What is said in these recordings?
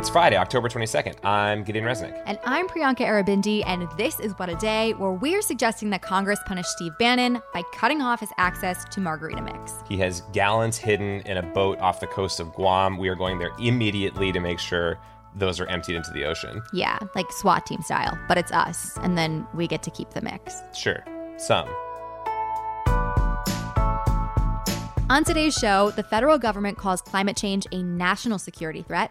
It's Friday, October 22nd. I'm Gideon Resnick. And I'm Priyanka Aribindi, and this is What a Day, where we're suggesting that Congress punish Steve Bannon by cutting off his access to Margarita Mix. He has gallons hidden in a boat off the coast of Guam. We are going there immediately to make sure those are emptied into the ocean. Yeah, like SWAT team style, but it's us, and then we get to keep the mix. Sure, some. On today's show, the federal government calls climate change a national security threat.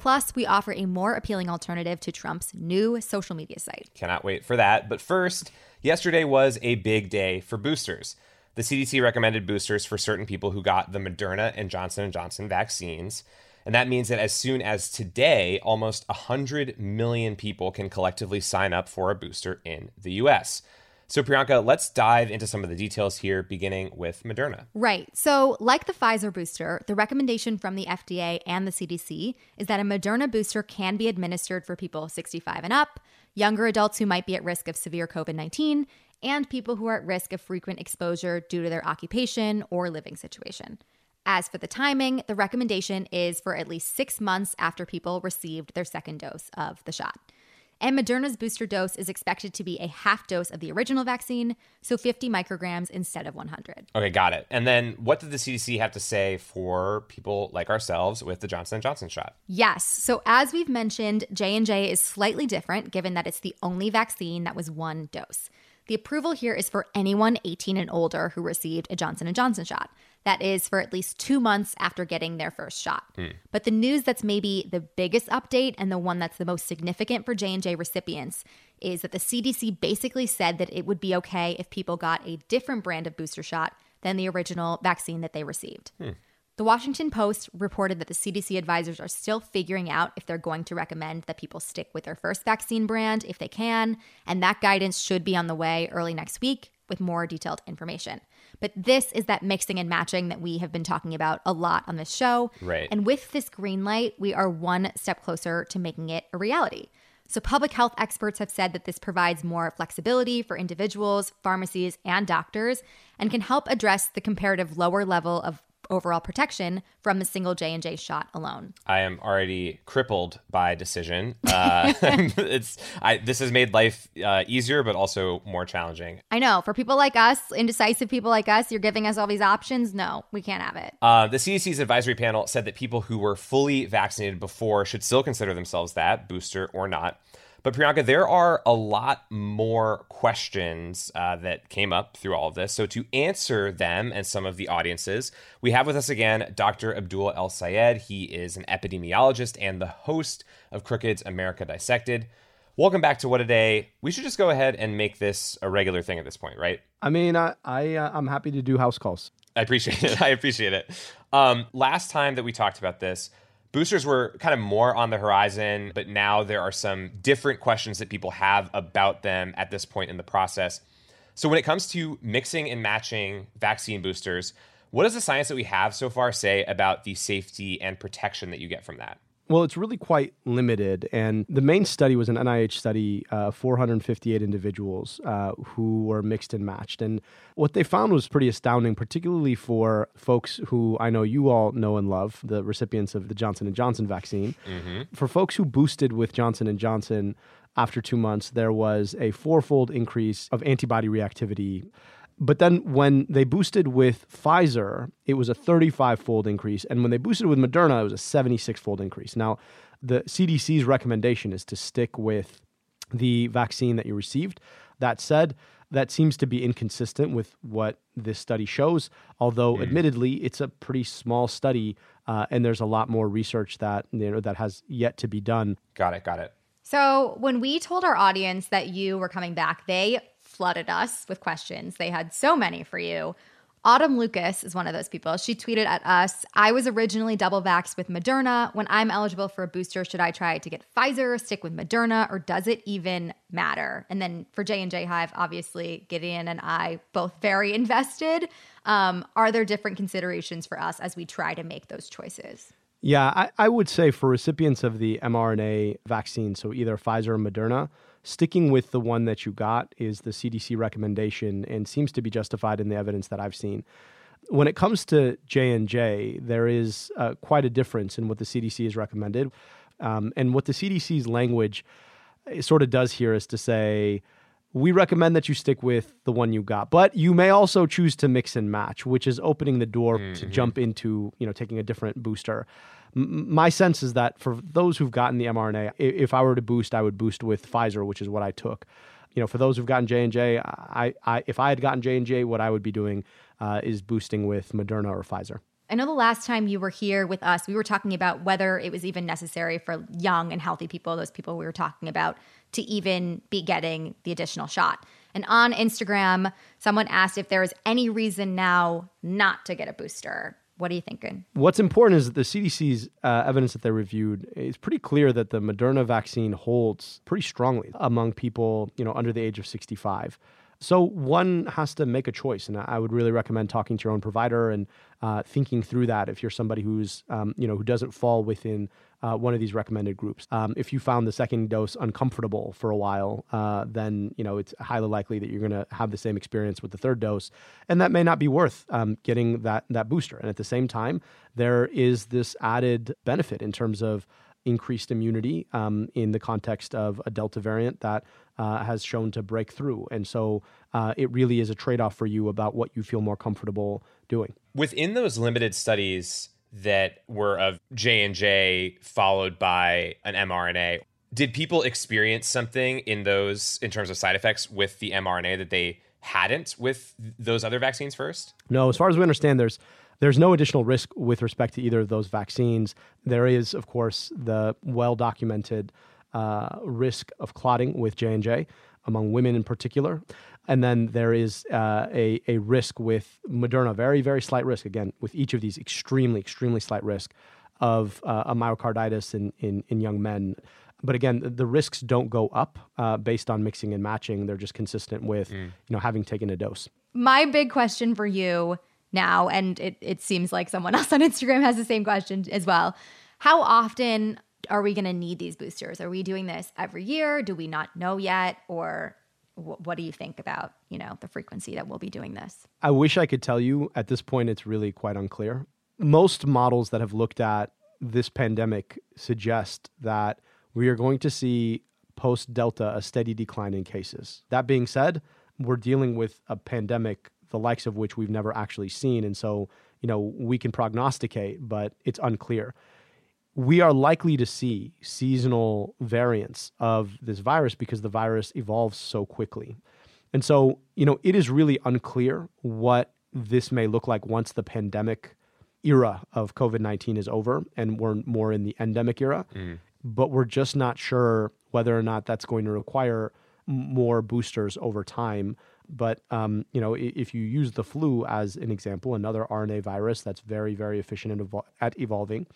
Plus, we offer a more appealing alternative to Trump's new social media site. Cannot wait for that. But first, yesterday was a big day for boosters. The CDC recommended boosters for certain people who got the Moderna and Johnson & Johnson vaccines. And that means that as soon as today, almost 100 million people can collectively sign up for a booster in the US. So, Priyanka, let's dive into some of the details here, beginning with Moderna. Right. So, like the Pfizer booster, the recommendation from the FDA and the CDC is that a Moderna booster can be administered for people 65 and up, younger adults who might be at risk of severe COVID 19, and people who are at risk of frequent exposure due to their occupation or living situation. As for the timing, the recommendation is for at least six months after people received their second dose of the shot. And Moderna's booster dose is expected to be a half dose of the original vaccine, so 50 micrograms instead of 100. Okay, got it. And then what did the CDC have to say for people like ourselves with the Johnson & Johnson shot? Yes. So as we've mentioned, J&J is slightly different given that it's the only vaccine that was one dose. The approval here is for anyone 18 and older who received a Johnson & Johnson shot. That is for at least 2 months after getting their first shot. Hmm. But the news that's maybe the biggest update and the one that's the most significant for J&J recipients is that the CDC basically said that it would be okay if people got a different brand of booster shot than the original vaccine that they received. Hmm. The Washington Post reported that the CDC advisors are still figuring out if they're going to recommend that people stick with their first vaccine brand if they can, and that guidance should be on the way early next week with more detailed information. But this is that mixing and matching that we have been talking about a lot on this show. Right. And with this green light, we are one step closer to making it a reality. So, public health experts have said that this provides more flexibility for individuals, pharmacies, and doctors and can help address the comparative lower level of overall protection from a single J&J shot alone. I am already crippled by decision. Uh, it's I, this has made life uh, easier, but also more challenging. I know. For people like us, indecisive people like us, you're giving us all these options. No, we can't have it. Uh, the CDC's advisory panel said that people who were fully vaccinated before should still consider themselves that, booster or not. But Priyanka, there are a lot more questions uh, that came up through all of this. So to answer them and some of the audiences, we have with us again Dr. Abdul El-Sayed. He is an epidemiologist and the host of Crooked's America Dissected. Welcome back to What a Day. We should just go ahead and make this a regular thing at this point, right? I mean, I, I uh, I'm happy to do house calls. I appreciate it. I appreciate it. Um, last time that we talked about this, boosters were kind of more on the horizon, but now there are some different questions that people have about them at this point in the process. So, when it comes to mixing and matching vaccine boosters, what does the science that we have so far say about the safety and protection that you get from that? Well, it's really quite limited. And the main study was an NIH study, uh, 458 individuals uh, who were mixed and matched. And what they found was pretty astounding, particularly for folks who I know you all know and love, the recipients of the Johnson & Johnson vaccine. Mm-hmm. For folks who boosted with Johnson & Johnson, after two months, there was a fourfold increase of antibody reactivity but then when they boosted with Pfizer, it was a 35 fold increase. And when they boosted with Moderna, it was a 76 fold increase. Now, the CDC's recommendation is to stick with the vaccine that you received. That said, that seems to be inconsistent with what this study shows, although mm. admittedly it's a pretty small study uh, and there's a lot more research that you know that has yet to be done. Got it, got it. So, when we told our audience that you were coming back, they flooded us with questions. They had so many for you. Autumn Lucas is one of those people. She tweeted at us, I was originally double vaxxed with Moderna. When I'm eligible for a booster, should I try to get Pfizer, stick with Moderna, or does it even matter? And then for J&J Hive, obviously Gideon and I both very invested. Um, are there different considerations for us as we try to make those choices? Yeah, I, I would say for recipients of the mRNA vaccine, so either Pfizer or Moderna, sticking with the one that you got is the CDC recommendation and seems to be justified in the evidence that I've seen. When it comes to J and J, there is uh, quite a difference in what the CDC has recommended, um, and what the CDC's language uh, sort of does here is to say we recommend that you stick with the one you got but you may also choose to mix and match which is opening the door mm-hmm. to jump into you know taking a different booster my sense is that for those who've gotten the mRNA, if I were to boost, I would boost with Pfizer, which is what I took. You know, for those who've gotten J and J, I, I if I had gotten J and J, what I would be doing uh, is boosting with Moderna or Pfizer. I know the last time you were here with us, we were talking about whether it was even necessary for young and healthy people, those people we were talking about, to even be getting the additional shot. And on Instagram, someone asked if there is any reason now not to get a booster. What are you thinking? What's important is that the CDC's uh, evidence that they reviewed is pretty clear that the Moderna vaccine holds pretty strongly among people, you know, under the age of 65. So one has to make a choice, and I would really recommend talking to your own provider and uh, thinking through that. If you're somebody who's, um, you know, who doesn't fall within uh, one of these recommended groups, um, if you found the second dose uncomfortable for a while, uh, then you know it's highly likely that you're going to have the same experience with the third dose, and that may not be worth um, getting that that booster. And at the same time, there is this added benefit in terms of increased immunity um, in the context of a Delta variant that uh, has shown to break through. And so uh, it really is a trade off for you about what you feel more comfortable doing. Within those limited studies that were of J and J followed by an mRNA, did people experience something in those in terms of side effects with the mRNA that they hadn't with those other vaccines first? No, as far as we understand, there's there's no additional risk with respect to either of those vaccines. There is, of course, the well documented uh, risk of clotting with J and J among women in particular, and then there is uh, a a risk with Moderna, very very slight risk again with each of these extremely extremely slight risk of uh, a myocarditis in, in in young men. But again, the risks don't go up uh, based on mixing and matching. They're just consistent with mm. you know having taken a dose. My big question for you now, and it, it seems like someone else on Instagram has the same question as well. How often are we going to need these boosters? Are we doing this every year? Do we not know yet? Or what do you think about you know the frequency that we'll be doing this? I wish I could tell you. At this point, it's really quite unclear. Most models that have looked at this pandemic suggest that we are going to see post Delta a steady decline in cases. That being said, we're dealing with a pandemic the likes of which we've never actually seen. And so, you know, we can prognosticate, but it's unclear. We are likely to see seasonal variants of this virus because the virus evolves so quickly. And so, you know, it is really unclear what this may look like once the pandemic era of COVID 19 is over and we're more in the endemic era. Mm. But we're just not sure whether or not that's going to require more boosters over time but um, you know, if you use the flu as an example, another RNA virus that's very, very efficient evol- at evolving,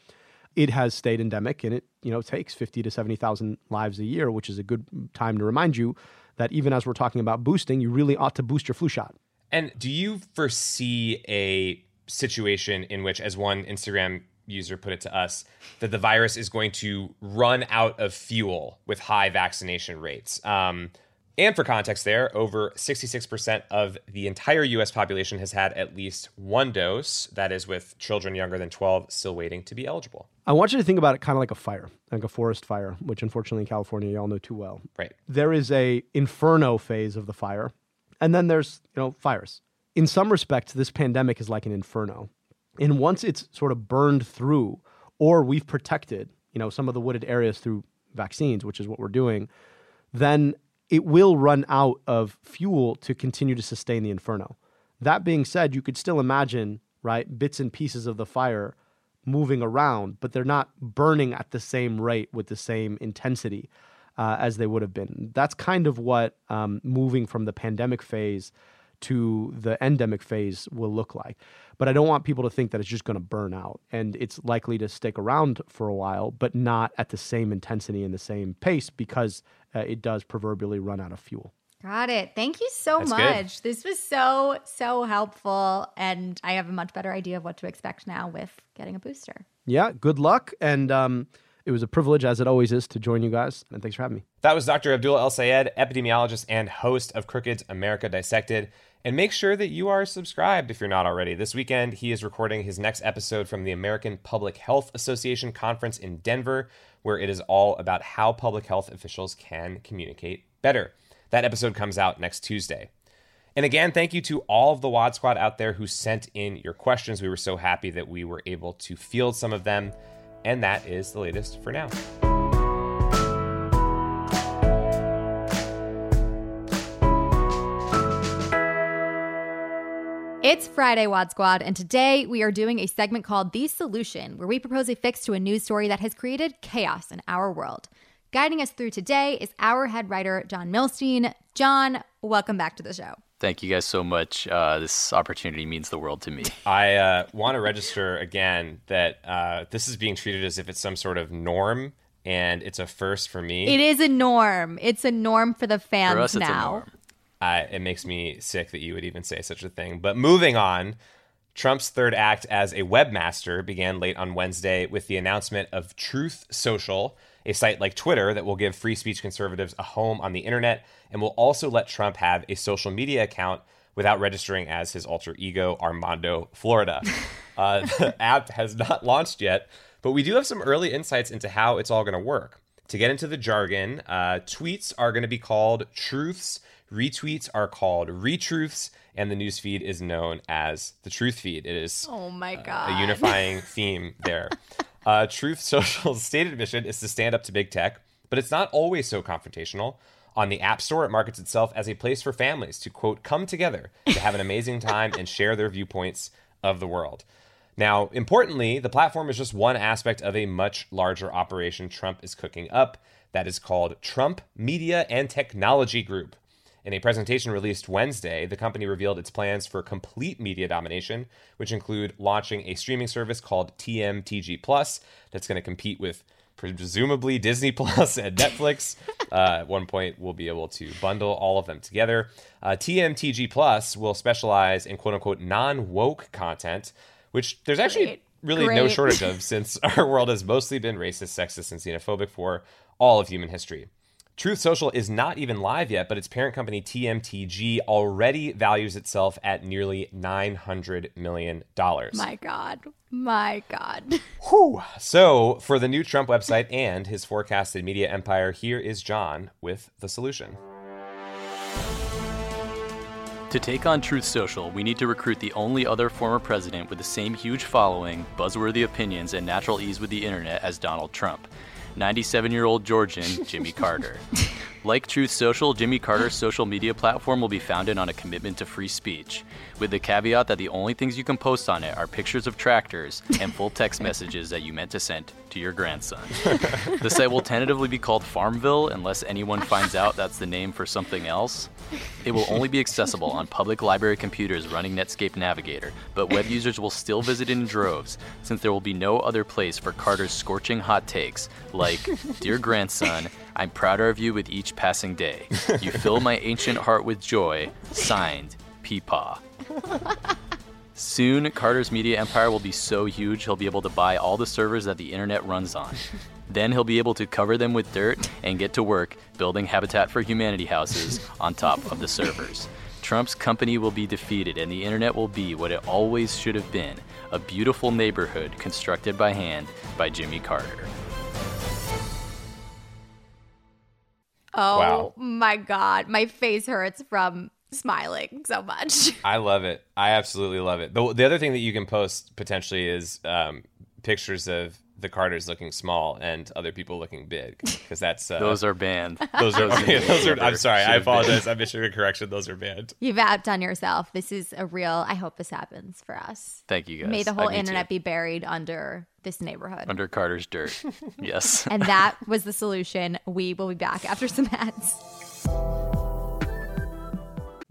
it has stayed endemic, and it you know takes fifty to seventy thousand lives a year, which is a good time to remind you that even as we're talking about boosting, you really ought to boost your flu shot. And do you foresee a situation in which, as one Instagram user put it to us, that the virus is going to run out of fuel with high vaccination rates? Um, and for context, there, over 66% of the entire US population has had at least one dose. That is, with children younger than 12 still waiting to be eligible. I want you to think about it kind of like a fire, like a forest fire, which unfortunately in California, you all know too well. Right. There is a inferno phase of the fire, and then there's, you know, fires. In some respects, this pandemic is like an inferno. And once it's sort of burned through, or we've protected, you know, some of the wooded areas through vaccines, which is what we're doing, then it will run out of fuel to continue to sustain the inferno. That being said, you could still imagine, right, bits and pieces of the fire moving around, but they're not burning at the same rate with the same intensity. uh, as they would have been. That's kind of what um, moving from the pandemic phase to the endemic phase will look like. But I don't want people to think that it's just going to burn out. And it's likely to stick around for a while, but not at the same intensity and the same pace because uh, it does proverbially run out of fuel. Got it. Thank you so That's much. good. This was so, so helpful. And I have a much better idea of what to expect now with getting a booster. Yeah, good luck. And um, it was a privilege, as it always is, to join you guys. And thanks for having me. That was Dr. Abdul El Sayed, epidemiologist and host of Crooked's America Dissected. And make sure that you are subscribed if you're not already. This weekend, he is recording his next episode from the American Public Health Association conference in Denver, where it is all about how public health officials can communicate better. That episode comes out next Tuesday. And again, thank you to all of the WAD Squad out there who sent in your questions. We were so happy that we were able to field some of them. And that is the latest for now. It's Friday, Wad Squad, and today we are doing a segment called The Solution, where we propose a fix to a news story that has created chaos in our world. Guiding us through today is our head writer, John Milstein. John, welcome back to the show. Thank you guys so much. Uh, this opportunity means the world to me. I uh, want to register again that uh, this is being treated as if it's some sort of norm, and it's a first for me. It is a norm. It's a norm for the fans For us, it's a now. Uh, it makes me sick that you would even say such a thing. But moving on, Trump's third act as a webmaster began late on Wednesday with the announcement of Truth Social, a site like Twitter that will give free speech conservatives a home on the internet and will also let Trump have a social media account without registering as his alter ego, Armando Florida. Uh, the app has not launched yet, but we do have some early insights into how it's all going to work. To get into the jargon, uh, tweets are going to be called truths, retweets are called retruths, and the news feed is known as the truth feed. It is Oh my God. a unifying theme there. Uh, Truth Social's stated mission is to stand up to big tech, but it's not always so confrontational. On the App Store, it markets itself as a place for families to, quote, come together to have an amazing time and share their viewpoints of the world. Now, importantly, the platform is just one aspect of a much larger operation Trump is cooking up that is called Trump Media and Technology Group. In a presentation released Wednesday, the company revealed its plans for complete media domination, which include launching a streaming service called TMTG Plus that's going to compete with presumably Disney Plus and Netflix. uh, at one point, we'll be able to bundle all of them together. Uh, TMTG Plus will specialize in quote unquote non woke content, which there's actually Great. really no shortage of since our world has mostly been racist, sexist, and xenophobic for all of human history. Truth Social is not even live yet, but its parent company TMTG already values itself at nearly $900 million. My God. My God. Whew. So, for the new Trump website and his forecasted media empire, here is John with the solution. To take on Truth Social, we need to recruit the only other former president with the same huge following, buzzworthy opinions, and natural ease with the internet as Donald Trump. 97 year old Georgian Jimmy Carter. Like Truth Social, Jimmy Carter's social media platform will be founded on a commitment to free speech, with the caveat that the only things you can post on it are pictures of tractors and full text messages that you meant to send to your grandson. the site will tentatively be called Farmville unless anyone finds out that's the name for something else. It will only be accessible on public library computers running Netscape Navigator, but web users will still visit in droves since there will be no other place for Carter's scorching hot takes like, Dear grandson, I'm prouder of you with each passing day. You fill my ancient heart with joy. Signed, Peepaw. Soon, Carter's media empire will be so huge he'll be able to buy all the servers that the internet runs on. Then he'll be able to cover them with dirt and get to work building Habitat for Humanity houses on top of the servers. Trump's company will be defeated and the internet will be what it always should have been a beautiful neighborhood constructed by hand by Jimmy Carter. Oh Wow. my God. My face hurts from smiling so much. I love it. I absolutely love it. The, the other thing that you can post potentially is um, pictures of the Carters looking small and other people looking big because that's uh, Those are banned. those are okay, those are. I'm sorry, I should have been. apologize. I'm issuing a correction. Those are banned. You've outdone yourself. This is a real. I hope this happens for us. Thank you guys. May the whole need to. internet be buried under this neighborhood. under Carter's dirt. yes. and that was the solution. We will be back after some ads.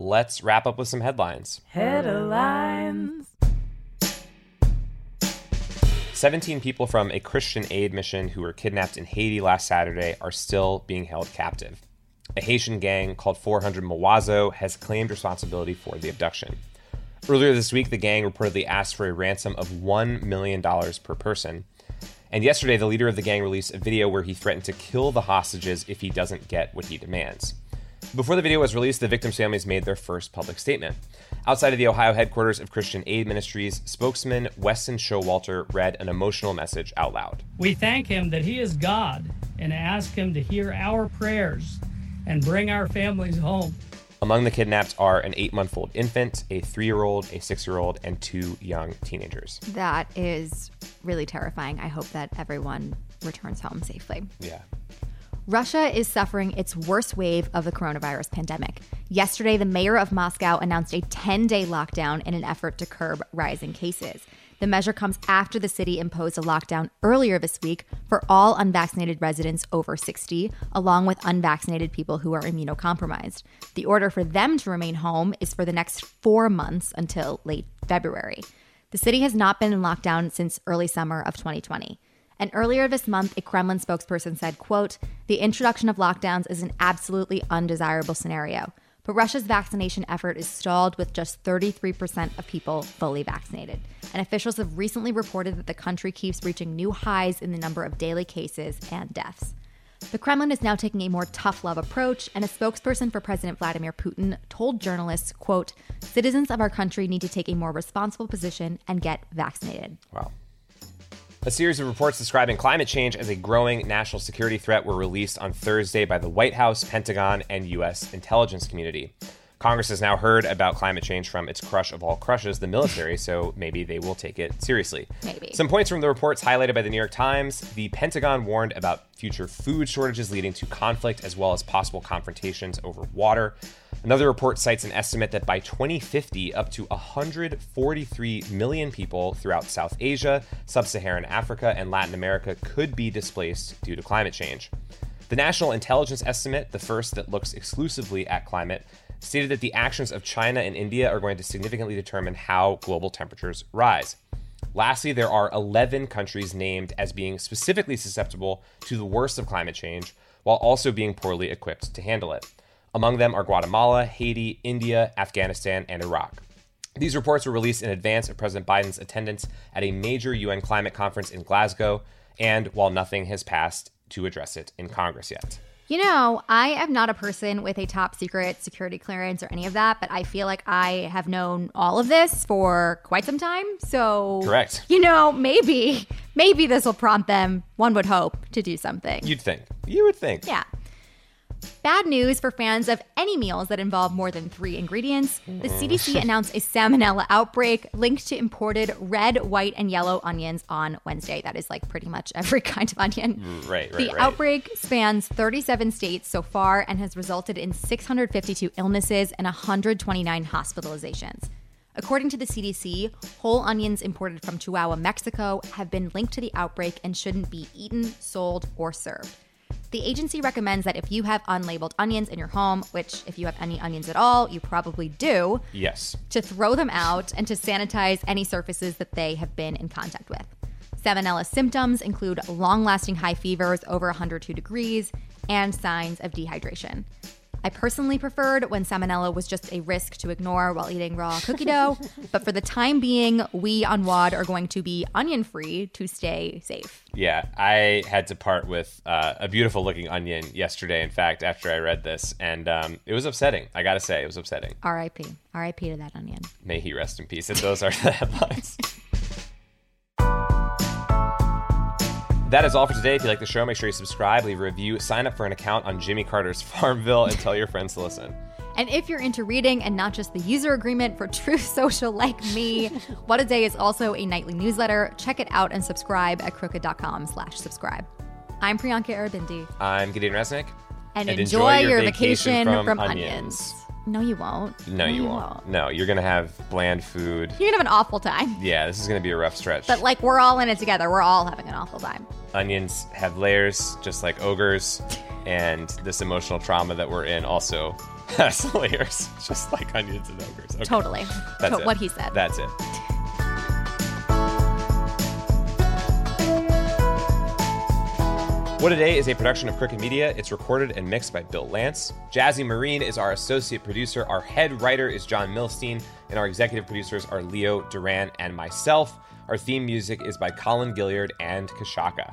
Let's wrap up with some headlines. Headlines. 17 people from a Christian aid mission who were kidnapped in Haiti last Saturday are still being held captive. A Haitian gang called 400 Mawozo has claimed responsibility for the abduction. Earlier this week, the gang reportedly asked for a ransom of $1 million per person. And yesterday, the leader of the gang released a video where he threatened to kill the hostages if he doesn't get what he demands. Before the video was released, the victims' families made their first public statement. Outside of the Ohio headquarters of Christian Aid Ministries, spokesman Weston Showalter read an emotional message out loud. We thank him that he is God and ask him to hear our prayers and bring our families home. Among the kidnapped are an eight month old infant, a three year old, a six year old, and two young teenagers. That is really terrifying. I hope that everyone returns home safely. Yeah. Russia is suffering its worst wave of the coronavirus pandemic. Yesterday, the mayor of Moscow announced a 10 day lockdown in an effort to curb rising cases. The measure comes after the city imposed a lockdown earlier this week for all unvaccinated residents over 60, along with unvaccinated people who are immunocompromised. The order for them to remain home is for the next four months until late February. The city has not been in lockdown since early summer of 2020. And earlier this month, a Kremlin spokesperson said, quote, the introduction of lockdowns is an absolutely undesirable scenario. But Russia's vaccination effort is stalled with just 33% of people fully vaccinated. And officials have recently reported that the country keeps reaching new highs in the number of daily cases and deaths. The Kremlin is now taking a more tough love approach, and a spokesperson for President Vladimir Putin told journalists, quote, citizens of our country need to take a more responsible position and get vaccinated. Wow. A series of reports describing climate change as a growing national security threat were released on Thursday by the White House, Pentagon, and U.S. intelligence community. Congress has now heard about climate change from its crush of all crushes, the military, so maybe they will take it seriously. Maybe. Some points from the reports highlighted by the New York Times the Pentagon warned about future food shortages leading to conflict as well as possible confrontations over water. Another report cites an estimate that by 2050, up to 143 million people throughout South Asia, Sub Saharan Africa, and Latin America could be displaced due to climate change. The National Intelligence Estimate, the first that looks exclusively at climate, stated that the actions of China and India are going to significantly determine how global temperatures rise. Lastly, there are 11 countries named as being specifically susceptible to the worst of climate change, while also being poorly equipped to handle it. Among them are Guatemala, Haiti, India, Afghanistan, and Iraq. These reports were released in advance of President Biden's attendance at a major UN climate conference in Glasgow, and while nothing has passed to address it in Congress yet. You know, I am not a person with a top secret security clearance or any of that, but I feel like I have known all of this for quite some time. So, Correct. You know, maybe, maybe this will prompt them, one would hope, to do something. You'd think. You would think. yeah. Bad news for fans of any meals that involve more than three ingredients. The mm. CDC announced a salmonella outbreak linked to imported red, white, and yellow onions on Wednesday. That is like pretty much every kind of onion. Right, right, The right. outbreak spans 37 states so far and has resulted in 652 illnesses and 129 hospitalizations. According to the CDC, whole onions imported from Chihuahua, Mexico have been linked to the outbreak and shouldn't be eaten, sold, or served. The agency recommends that if you have unlabeled onions in your home, which if you have any onions at all, you probably do, Yes. to throw them out and to sanitize any surfaces that they have been in contact with. Salmonella symptoms include long lasting high fevers over 102 degrees and signs of dehydration. I personally preferred when salmonella was just a risk to ignore while eating raw cookie dough, but for the time being, we on WAD are going to be onion free to stay safe. Yeah, I had to part with uh, a beautiful looking onion yesterday, in fact, after I read this. And um, it was upsetting. I got to say, it was upsetting. RIP. RIP to that onion. May he rest in peace. And those are the headlines. That is all for today. If you like the show, make sure you subscribe, leave a review, sign up for an account on Jimmy Carter's Farmville, and tell your friends to listen. And if you're into reading and not just the user agreement for Truth Social like me, What a Day is also a nightly newsletter. Check it out and subscribe at crooked.com slash subscribe. I'm Priyanka Aribindi. I'm Gideon Resnick. And, And enjoy, enjoy your your vacation vacation, from from, onions. onions. No, you won't. No, you won't. No, you're going to have bland food. You're gonna have an awful time. Yeah, this is going to be a rough stretch. But like we're all in it together. We're all having an awful time. Onions have layers, just like ogres, and this emotional trauma that we're in also layers, just like onions and ogres. Okay. Totally. That's To- it. What he said. That's it. What a Day is a production of Crooked Media. It's recorded and mixed by Bill Lance. Jazzy Marine is our associate producer. Our head writer is John Milstein, and our executive producers are Leo Duran and myself. Our theme music is by Colin Gilliard and Kashaka.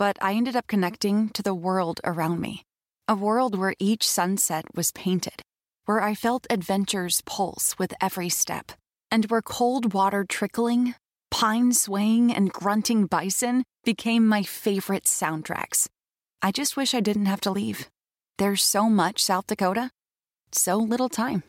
But I ended up connecting to the world around me. A world where each sunset was painted, where I felt adventure's pulse with every step, and where cold water trickling, pine swaying, and grunting bison became my favorite soundtracks. I just wish I didn't have to leave. There's so much South Dakota, so little time.